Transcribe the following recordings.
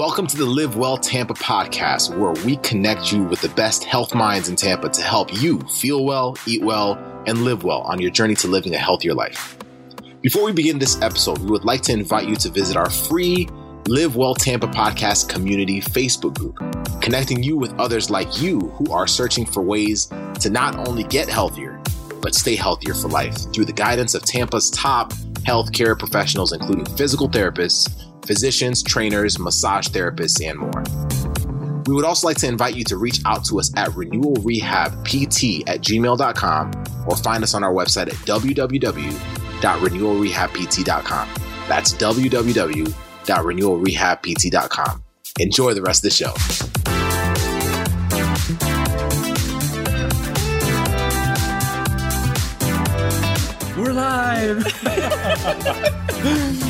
Welcome to the Live Well Tampa podcast, where we connect you with the best health minds in Tampa to help you feel well, eat well, and live well on your journey to living a healthier life. Before we begin this episode, we would like to invite you to visit our free Live Well Tampa podcast community Facebook group, connecting you with others like you who are searching for ways to not only get healthier, but stay healthier for life through the guidance of Tampa's top healthcare professionals, including physical therapists physicians, trainers, massage therapists, and more. We would also like to invite you to reach out to us at Renewal Rehab PT at gmail.com or find us on our website at www.renewalrehabpt.com. That's www.renewalrehabpt.com. Enjoy the rest of the show. We're live!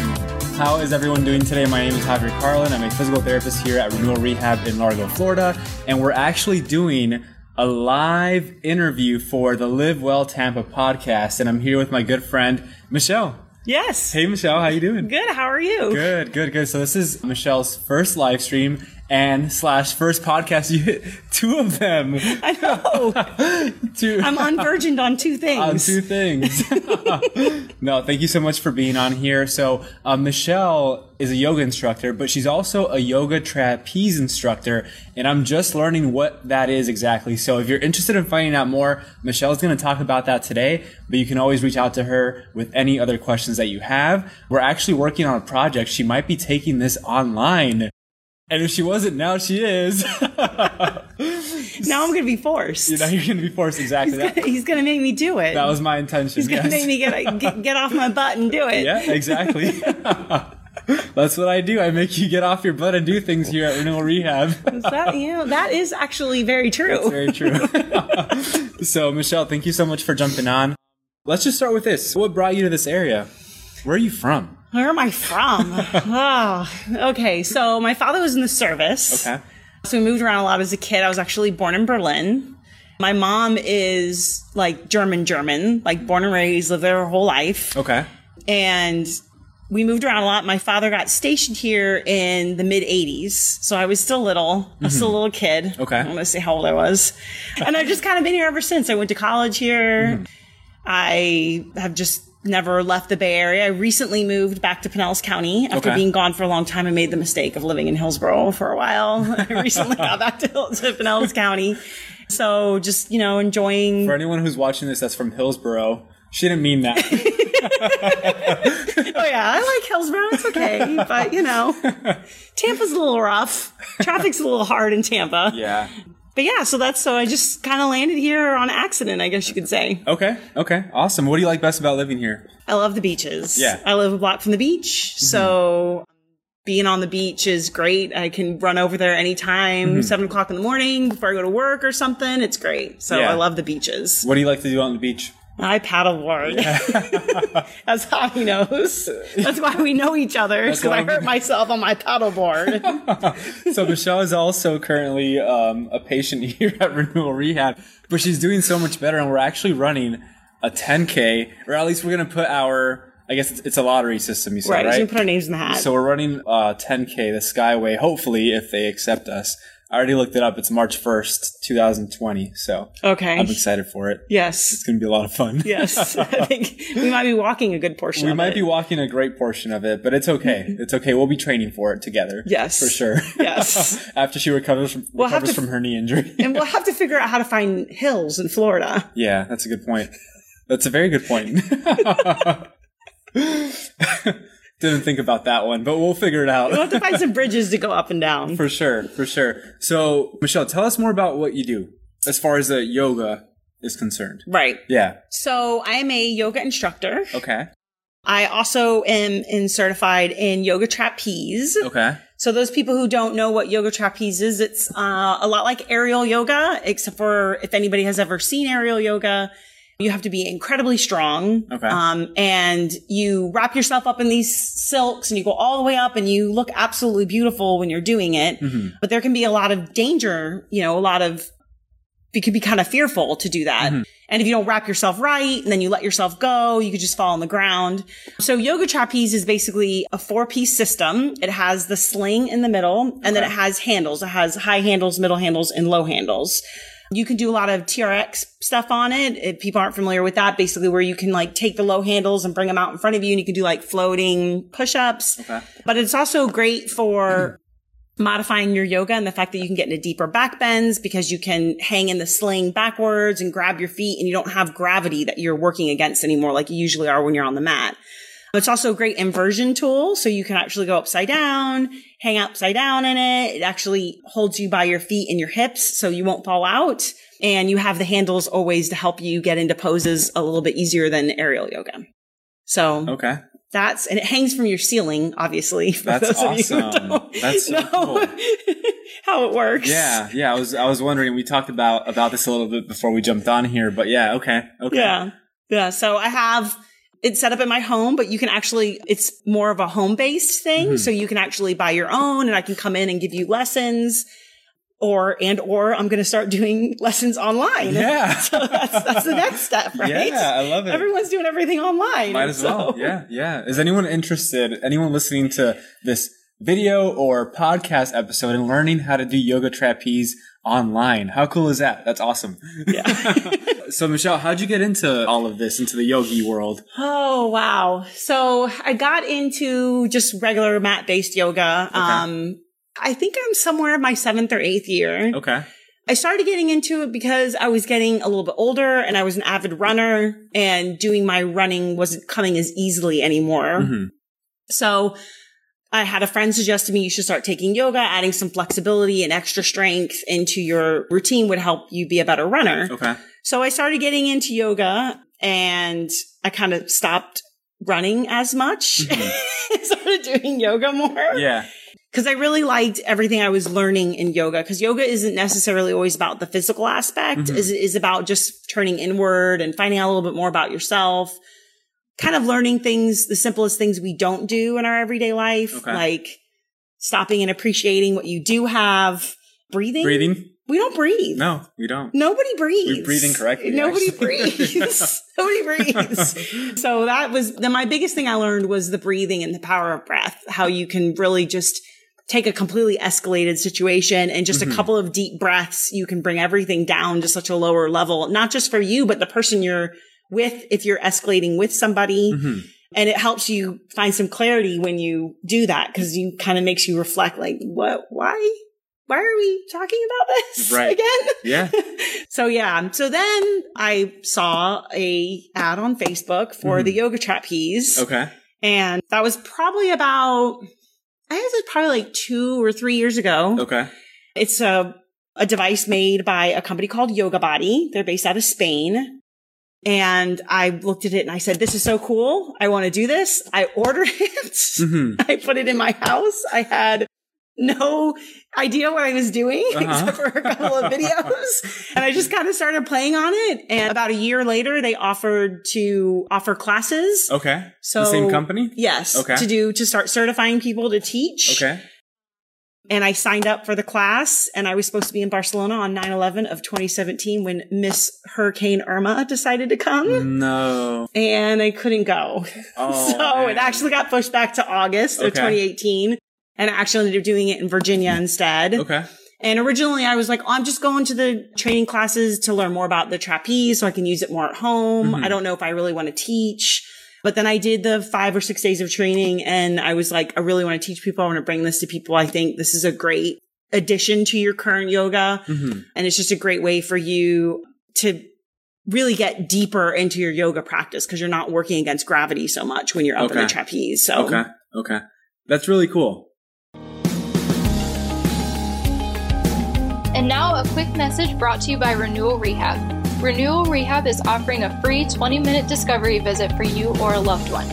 How is everyone doing today? My name is Javier Carlin. I'm a physical therapist here at Renewal Rehab in Largo, Florida, and we're actually doing a live interview for the Live Well Tampa podcast, and I'm here with my good friend Michelle. Yes. Hey Michelle, how you doing? Good. How are you? Good, good, good. So this is Michelle's first live stream and slash first podcast. You hit two of them. I know. two. I'm unvirgined on two things. on two things. no, thank you so much for being on here. So, uh, Michelle is a yoga instructor, but she's also a yoga trapeze instructor, and I'm just learning what that is exactly. So, if you're interested in finding out more, Michelle's going to talk about that today, but you can always reach out to her with any other questions that you have. We're actually working on a project. She might be taking this online. And if she wasn't, now she is. now I'm going to be forced. you know, you're going to be forced exactly. He's going to make me do it. That was my intention. He's going to yes. make me get, get get off my butt and do it. Yeah, exactly. That's what I do. I make you get off your butt and do things here at Renewal Rehab. Is that you know that is actually very true. Very true. so, Michelle, thank you so much for jumping on. Let's just start with this. What brought you to this area? Where are you from? Where am I from? oh, okay. So my father was in the service. Okay. So we moved around a lot as a kid. I was actually born in Berlin. My mom is like German German, like born and raised, lived there her whole life. Okay. and we moved around a lot. My father got stationed here in the mid 80s. So I was still little. I was still a little kid. Mm-hmm. Okay. I'm going to say how old I was. And I've just kind of been here ever since. I went to college here. Mm-hmm. I have just never left the Bay Area. I recently moved back to Pinellas County after Okay. being gone for a long time. I made the mistake of living in Hillsborough for a while. I recently got back to, to Pinellas County. So just, you know, enjoying. For anyone who's watching this that's from Hillsborough, she didn't mean that. Oh yeah, I like Hillsborough. It's okay, but you know, Tampa's a little rough. Traffic's a little hard in Tampa. yeah. But yeah, so that's so I just kind of landed here on accident, I guess you could say. Okay. Okay. Awesome. What do you like best about living here? I love the beaches. Yeah. Mm-hmm. I live a block from the beach, so being on the beach is great. I can run over there anytime, Mm-hmm. seven o'clock in the morning before I go to work or something. It's great. So Yeah. I love the beaches. What do you like to do on the beach? I paddleboard. That's how he knows. That's why we know each other. Because I we- hurt myself on my paddleboard. So Michelle is also currently um, a patient here at Renewal Rehab, but she's doing so much better, and we're actually running a 10k, or at least we're gonna put our. I guess it's, it's a lottery system, you said, right. right? So we put our names in the hat. So we're running uh, 10k, the Skyway. Hopefully, if they accept us, I already looked it up. It's March 1st, 2020. So okay. I'm excited for it. yes. It's gonna be a lot of fun. Yes. I think we might be walking a good portion of it. We might it. be walking a great portion of it, but it's okay. Mm-hmm. It's okay. We'll be training for it together. Yes. for sure. Yes. After she recovers from, We'll recovers to- from her knee injury. and we'll have to figure out how to find hills in Florida. Yeah, that's a good point. That's a very good point. Didn't think about that one, but we'll figure it out. We'll have to find some bridges to go up and down. for sure, for sure. So, Michelle, tell us more about what you do as far as the yoga is concerned. right. Yeah. So I'm a yoga instructor. Okay. I also am in certified in yoga trapeze. Okay. So those people who don't know what yoga trapeze is, it's uh, a lot like aerial yoga, except for if anybody has ever seen aerial yoga, you have to be incredibly strong. Okay. Um, and you wrap yourself up in these silks and you go all the way up and you look absolutely beautiful when you're doing it. Mm-hmm. But there can be a lot of danger, you know, a lot of it could be kind of fearful to do that. Mm-hmm. And if you don't wrap yourself right and then you let yourself go, you could just fall on the ground. So yoga trapeze is basically a four piece system. It has the sling in the middle and then it has handles. It has high handles, middle handles, and low handles. You can do a lot of TRX stuff on it. If people aren't familiar with that, basically where you can like take the low handles and bring them out in front of you and you can do like floating push ups. Okay. But it's also great for modifying your yoga and the fact that you can get into deeper back bends because you can hang in the sling backwards and grab your feet and you don't have gravity that you're working against anymore like you usually are when you're on the mat. It's also a great inversion tool. So you can actually go upside down, hang upside down in it. It actually holds you by your feet and your hips so you won't fall out. And you have the handles always to help you get into poses a little bit easier than aerial yoga. So Okay. that's, and it hangs from your ceiling, obviously. That's those of you who awesome. That's so cool. how it works. Yeah, yeah. I was I was wondering. We talked about about this a little bit before we jumped on here, but yeah. Okay. Okay. Yeah. Yeah. So I have it set up in my home, but you can actually, it's more of a home based thing. Mm-hmm. So you can actually buy your own and I can come in and give you lessons or, and, or I'm going to start doing lessons online. Yeah. so that's, that's the next step, right? Yeah, I love it. Everyone's doing everything online. Might as well. Yeah, yeah. Is anyone interested? Anyone listening to this video or podcast episode and learning how to do yoga trapeze online? How cool is that? That's awesome. Yeah. So, Michelle, how'd you get into all of this, into the yogi world? Oh, wow. So I got into just regular mat based yoga. Um, I think I'm somewhere in my seventh or eighth year. Okay. I started getting into it because I was getting a little bit older and I was an avid runner and doing my running wasn't coming as easily anymore. Mhm. So I had a friend suggest to me you should start taking yoga, adding some flexibility and extra strength into your routine would help you be a better runner. Okay. So I started getting into yoga and I kind of stopped running as much. started doing yoga more Yeah. because I really liked everything I was learning in yoga. Because yoga isn't necessarily always about the physical aspect; Mhm. is is about just turning inward and finding out a little bit more about yourself. Kind of learning things, the simplest things we don't do in our everyday life, Okay. like stopping and appreciating what you do have. Breathing. Breathing? We don't breathe. No, we don't. Nobody breathes. We breathe incorrectly, Nobody actually. breathes. Nobody breathes. So that was then my biggest thing I learned was the breathing and the power of breath. How you can really just take a completely escalated situation and just Mhm. a couple of deep breaths, you can bring everything down to such a lower level, not just for you, but the person you're with if you're escalating with somebody. Mhm. And it helps you find some clarity when you do that because you kind of makes you reflect like, what, why? Why are we talking about this Right. again? Yeah. So yeah, so then I saw a ad on Facebook for Mhm. the yoga trapeze, Okay. and that was probably about I guess it's probably like two or three years ago. Okay. It's a a device made by a company called Yoga Body. They're based out of Spain. And I looked at it and I said, this is so cool. I want to do this. I ordered it. hmm I put it in my house. I had no idea what I was doing Uh-huh. except for a couple of videos. and I just kind of started playing on it. And about a year later, they offered to offer classes. Okay. So the same company? Yes. Okay. To do, to start certifying people to teach. Okay. And I signed up for the class and I was supposed to be in Barcelona on 9-11 of 2017 when Miss Hurricane Irma decided to come. No. And I couldn't go. Oh, so it actually got pushed back to August of 2018. And I actually ended up doing it in Virginia instead. Okay. And originally I was like, oh, I'm just going to the training classes to learn more about the trapeze so I can use it more at home. Mhm. I don't know if I really want to teach. But then I did the five or six days of training and I was like, I really want to teach people. I want to bring this to people. I think this is a great addition to your current yoga. hmm And it's just a great way for you to really get deeper into your yoga practice because you're not working against gravity so much when you're up in Okay. the trapeze. So Okay. Okay. That's really cool. And now, a quick message brought to you by Renewal Rehab. Renewal Rehab is offering a free 20 minute discovery visit for you or a loved one.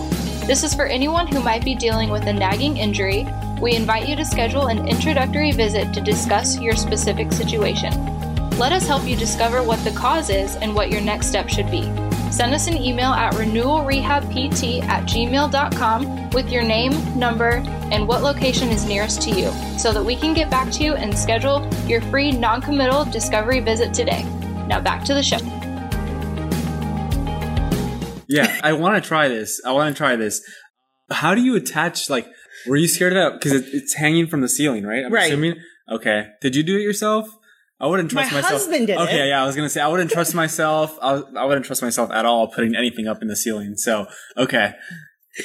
This is for anyone who might be dealing with a nagging injury. We invite you to schedule an introductory visit to discuss your specific situation. Let us help you discover what the cause is and what your next step should be. Send us an email at renewalrehabpt at gmail.com with your name, number, and what location is nearest to you so that we can get back to you and schedule your free non committal discovery visit today. Now back to the show. Yeah, I want to try this. I want to try this. How do you attach? Like, were you scared of that because it, it's hanging from the ceiling, right? I'm Right. Assuming. Okay. Did you do it yourself? I wouldn't trust myself. My myself. husband did it. okay, it. yeah, I was gonna say I wouldn't trust myself. I, I wouldn't trust myself at all putting anything up in the ceiling. So, okay.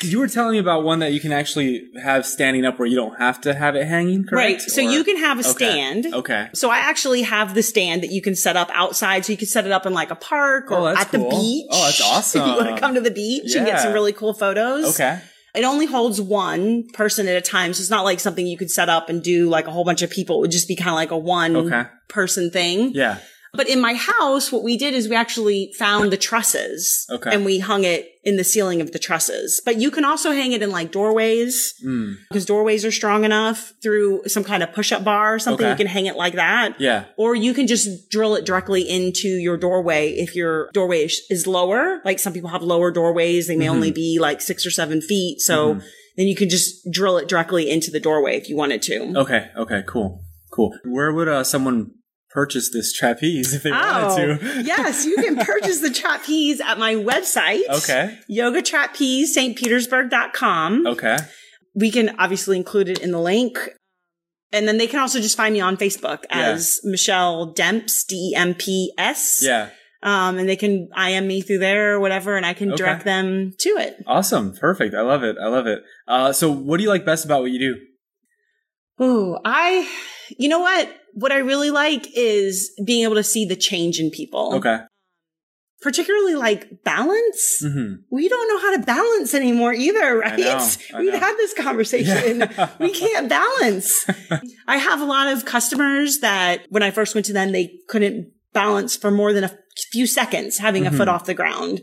You were telling me about one that you can actually have standing up where you don't have to have it hanging, correct? Right. So Or- you can have a Okay. stand. Okay. So I actually have the stand that you can set up outside. So you can set it up in like a park oh, or Oh, at the beach. Oh, that's awesome. If you want to come to the beach and get some really cool photos. Okay. It only holds one person at a time. So it's not like something you could set up and do like a whole bunch of people. It would just be kind of like a one Okay. person thing. Yeah. But in my house, what we did is we actually found the trusses Okay. and we hung it in the ceiling of the trusses. But you can also hang it in like doorways Mm. because doorways are strong enough through some kind of push up bar or something. Okay. You can hang it like that. Yeah. Or you can just drill it directly into your doorway if your doorway is, is lower. Like some people have lower doorways. They may Mm-hmm. only be like six or seven feet. So then you can just drill it directly into the doorway if you wanted to. Okay. Okay. Cool. Cool. Where would uh, someone purchase this trapeze if they wanted to? Oh, yes, you can purchase the trapeze at my website. Okay. Yoga trapeze, stpetersburg.com. Okay. We can obviously include it in the link. And then they can also just find me on Facebook Yeah. as Michelle Demps, D E M P S. Yeah. Um, and they can IM me through there or whatever, and I can Okay. direct them to it. Awesome. Perfect. I love it. I love it. Uh, so what do you like best about what you do? Ooh, I, you know what? What I really like is being able to see the change in people. Okay. Particularly like balance. hmm We don't know how to balance anymore either, right? know, I We've know. had this conversation. Yeah. we can't balance. I have a lot of customers that when I first went to them, they couldn't balance for more than a few seconds having a foot Mm-hmm. off the ground.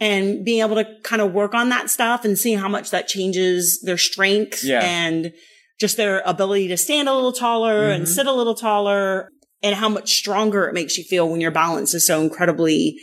And being able to kind of work on that stuff and seeing how much that changes their strength Yeah. and just their ability to stand a little taller and Mm-hmm. sit a little taller and how much stronger it makes you feel when your balance is so incredibly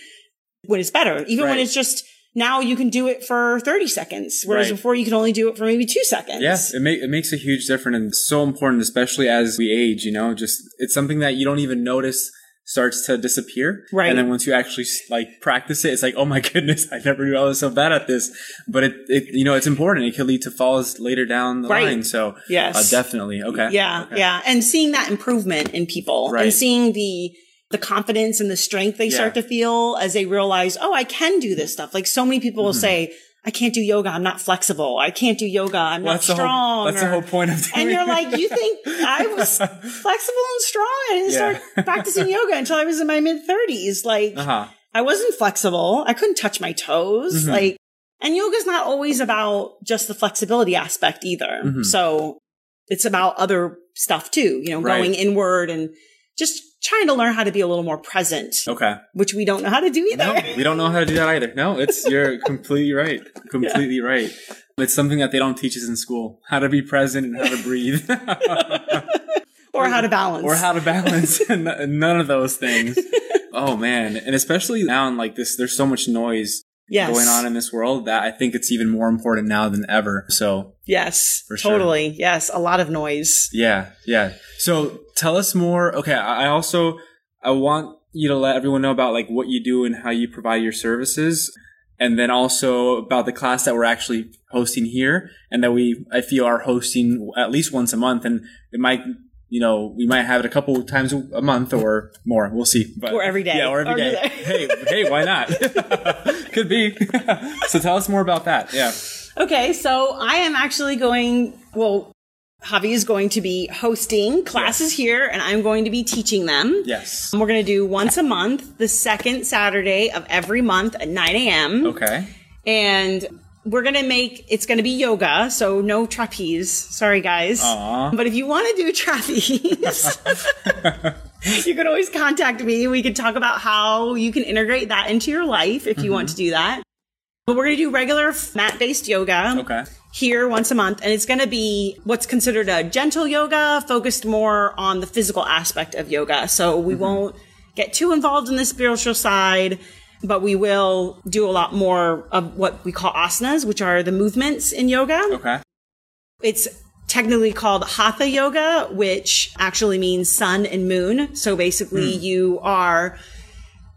when it's better. Even when it's just now you can do it for 30 seconds, whereas Right. before you could only do it for maybe two seconds. Yes, it, make, it makes a huge difference and so important, especially as we age, you know, just it's something that you don't even notice starts to disappear. Right. And then once you actually like practice it, it's like, oh my goodness, I never knew I was so bad at this. But it, it you know, it's important. It can lead to falls later down the Right. line. So Yes. uh, definitely. Okay. Yeah. Okay. Yeah. And seeing that improvement in people Right. and seeing the, the confidence and the strength they Yeah. start to feel as they realize, oh, I can do this stuff. Like so many people will say, I can't do yoga. I'm not flexible. I can't do yoga. I'm Mm-hmm. Well, not that's strong. whole, that's the whole point of doing and you're like, you think I was flexible and strong? I didn't Yeah. start practicing yoga until I was in my mid thirties. Like, uh-huh. I wasn't flexible. I couldn't touch my toes. Mhm. Like, and yoga's not always about just the flexibility aspect either. Mhm. So it's about other stuff too, you know, Right. going inward and just trying to learn how to be a little more present, Okay. which we don't know how to do either. No, we don't know how to do that either. No, it's you're completely right. Completely right. It's something that they don't teach us in school. How to be present and how to breathe. or how to balance. or how to balance and none of those things. Oh man. And especially now in like this there's so much noise yes. going on in this world that I think it's even more important now than ever. So, Yes. For sure. totally. Yes. A lot of noise. yeah, yeah. So, tell us more. Okay, I I also I want you to let everyone know about like what you do and how you provide your services. And then also about the class that we're actually hosting here and that we, I feel are hosting at least once a month. And it might, you know, we might have it a couple times a month or more. We'll see. But, Or every day. Yeah, or every Or day. hey, hey, why not? Could be. so tell us more about that. Yeah. Okay, so I am actually going, well, Javi is going to be hosting classes here and I'm going to be teaching them. Yes. And We're going to do once a month, the second Saturday of every month at 9 a.m. Okay. And we're going to make, it's going to be yoga, so no trapeze. Sorry, guys. Aw. But if you want to do trapeze, you can always contact me. We can talk about how you can integrate that into your life if you mm-hmm. want to do that. But we're going to do regular mat based yoga Okay. here once a month. And it's going to be what's considered a gentle yoga, focused more on the physical aspect of yoga. So we mm-hmm. won't get too involved in the spiritual side, but we will do a lot more of what we call asanas, which are the movements in yoga. Okay. It's technically called hatha yoga, which actually means sun and moon. So basically, hmm. you are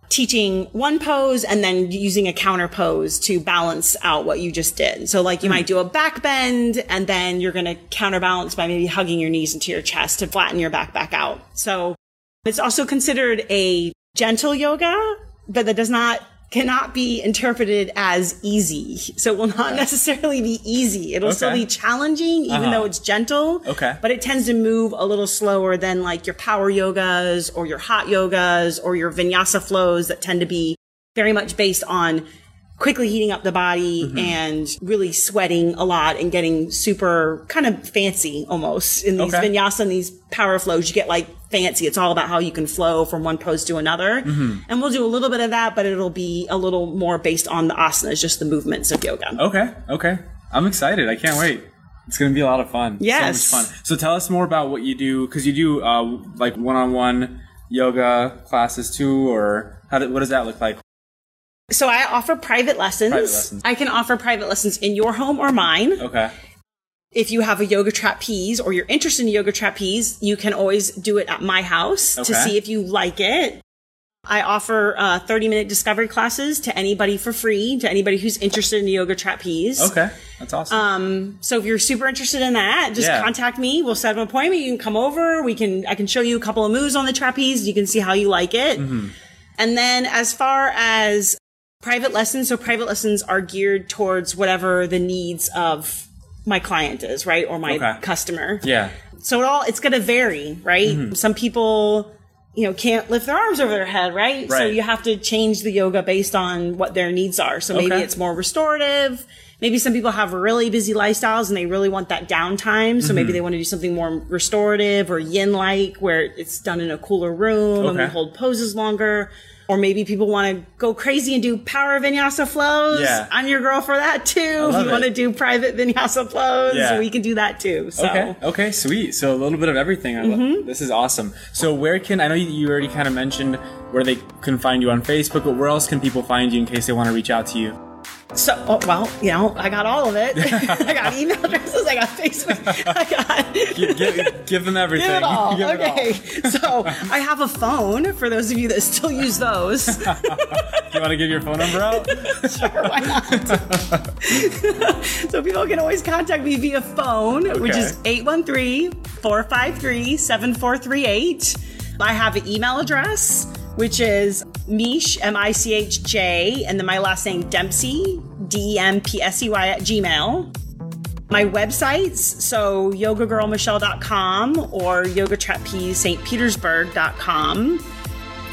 teaching one pose and then using a counter pose to balance out what you just did. So like you hmm. might do a back bend and then you're going to counterbalance by maybe hugging your knees into your chest to flatten your back back out. So it's also considered a gentle yoga, but that does not cannot be interpreted as easy. So it will not necessarily be easy. It'll still be challenging, even Uh-huh. though it's gentle. Okay. But it tends to move a little slower than like your power yogas or your hot yogas or your vinyasa flows that tend to be very much based on quickly heating up the body Mm-hmm. and really sweating a lot and getting super kind of fancy almost in these Okay. vinyasa and these power flows. You get like fancy. It's all about how you can flow from one pose to another. Mm-hmm. And we'll do a little bit of that, but it'll be a little more based on the asanas, just the movements of yoga. Okay, okay. I'm excited. I can't wait. It's going to be a lot of fun. Yes. So much fun. So tell us more about what you do, because you do uh, like one-on-one yoga classes too, or how do, what does that look like? So I offer private lessons. Private lessons. I can offer private lessons in your home or mine. Okay. If you have a yoga trapeze or you're interested in yoga trapeze, you can always do it at my house to see if you like it. I offer uh, 30 minute discovery classes to anybody for free, to anybody who's interested in yoga trapeze. Okay. That's awesome. Um, so if you're super interested in that, just Yeah. contact me. We'll set up an appointment. You can come over. We can, I can show you a couple of moves on the trapeze. You can see how you like it. Mm-hmm. And then as far as private lessons, so private lessons are geared towards whatever the needs of my client is, right? Or my Okay. customer. yeah. So it all, it's going to vary, right? Mm-hmm. Some people, you know, can't lift their arms over their head, right? right? So you have to change the yoga based on what their needs are. So maybe Okay. it's more restorative. Maybe some people have really busy lifestyles and they really want that downtime. So Mm-hmm. maybe they want to do something more restorative or yin like where it's done in a cooler room and we hold poses longer. Or maybe people want to go crazy and do power vinyasa flows. Yeah. I'm your girl for that too. If you want to do private vinyasa flows, Yeah. we can do that too. So Okay. Okay. Sweet. So a little bit of everything. I Mm-hmm. this is awesome. So where can I know you, you already kind of mentioned where they can find you on Facebook, but where else can people find you in case they want to reach out to you? So, oh, well, you know, I got all of it. I got email addresses. I got Facebook. I got Give, give, give them everything. Give it all. Give it all. okay. so I have a phone for those of you that still use those. You want to give your phone number out? sure, why not? so people can always contact me via phone, which is 813-453-7438. I have an email address, which is Mish, M-I-C-H-J, and then my last name, Dempsey, D-E-M-P-S-E-Y at Gmail. My websites, so yogagirlmichelle.com or yogatrapeze.stpetersburg.com.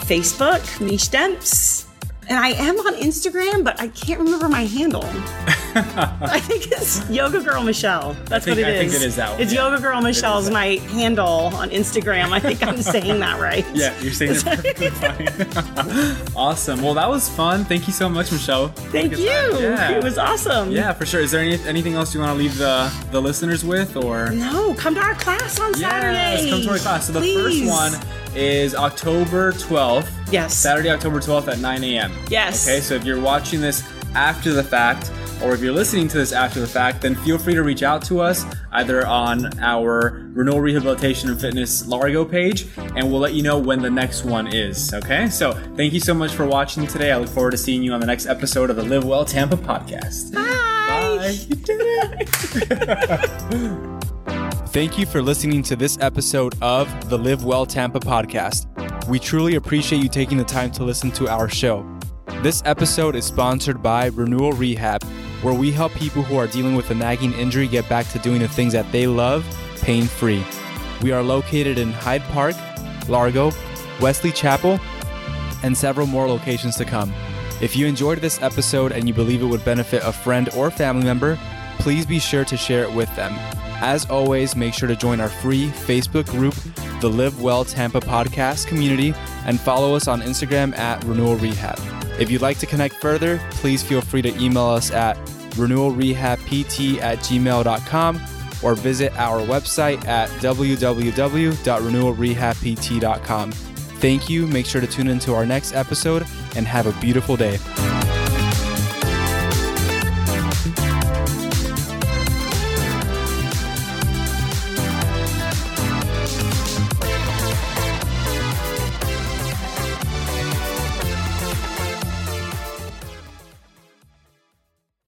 Facebook, Mish Demps. And I am on Instagram, but I can't remember my handle. I think it's Yoga Girl Michelle. That's think- what it I is. think it is that one, It's yeah. Yoga Girl Michelle's my handle on Instagram. I think I'm saying that right. Yeah, you're saying it perfectly fine. awesome. Well, that was fun. Thank you so much, Michelle. Thank you. Yeah. It was awesome. Yeah, for sure. Is there any, anything else you want to leave the, the listeners with, or? No, come to our class on Saturday. Yes, come to our class. So the Please. first one is October 12th. Yes. Saturday, October 12th at 9 a.m. Yes. Okay, so if you're watching this after the fact, or if you're listening to this after the fact, then feel free to reach out to us either on our Renewal Rehabilitation and Fitness Largo page, and we'll let you know when the next one is. Okay, so thank you so much for watching today. I look forward to seeing you on the next episode of the Live Well Tampa podcast. Bye. Bye. You did it. Thank you for listening to this episode of the Live Well Tampa podcast. We truly appreciate you taking the time to listen to our show. This episode is sponsored by Renewal Rehab, where we help people who are dealing with a nagging injury get back to doing the things that they love pain free. We are located in Hyde Park, Largo, Wesley Chapel, and several more locations to come. If you enjoyed this episode and you believe it would benefit a friend or family member, please be sure to share it with them. As always, make sure to join our free Facebook group, the Live Well Tampa Podcast community, and follow us on Instagram at Renewal Rehab. If you'd like to connect further, please feel free to email us at renewalrehabpt at gmail.com or visit our website at www.renewalrehabpt.com. Thank you. Make sure to tune into our next episode and have a beautiful day.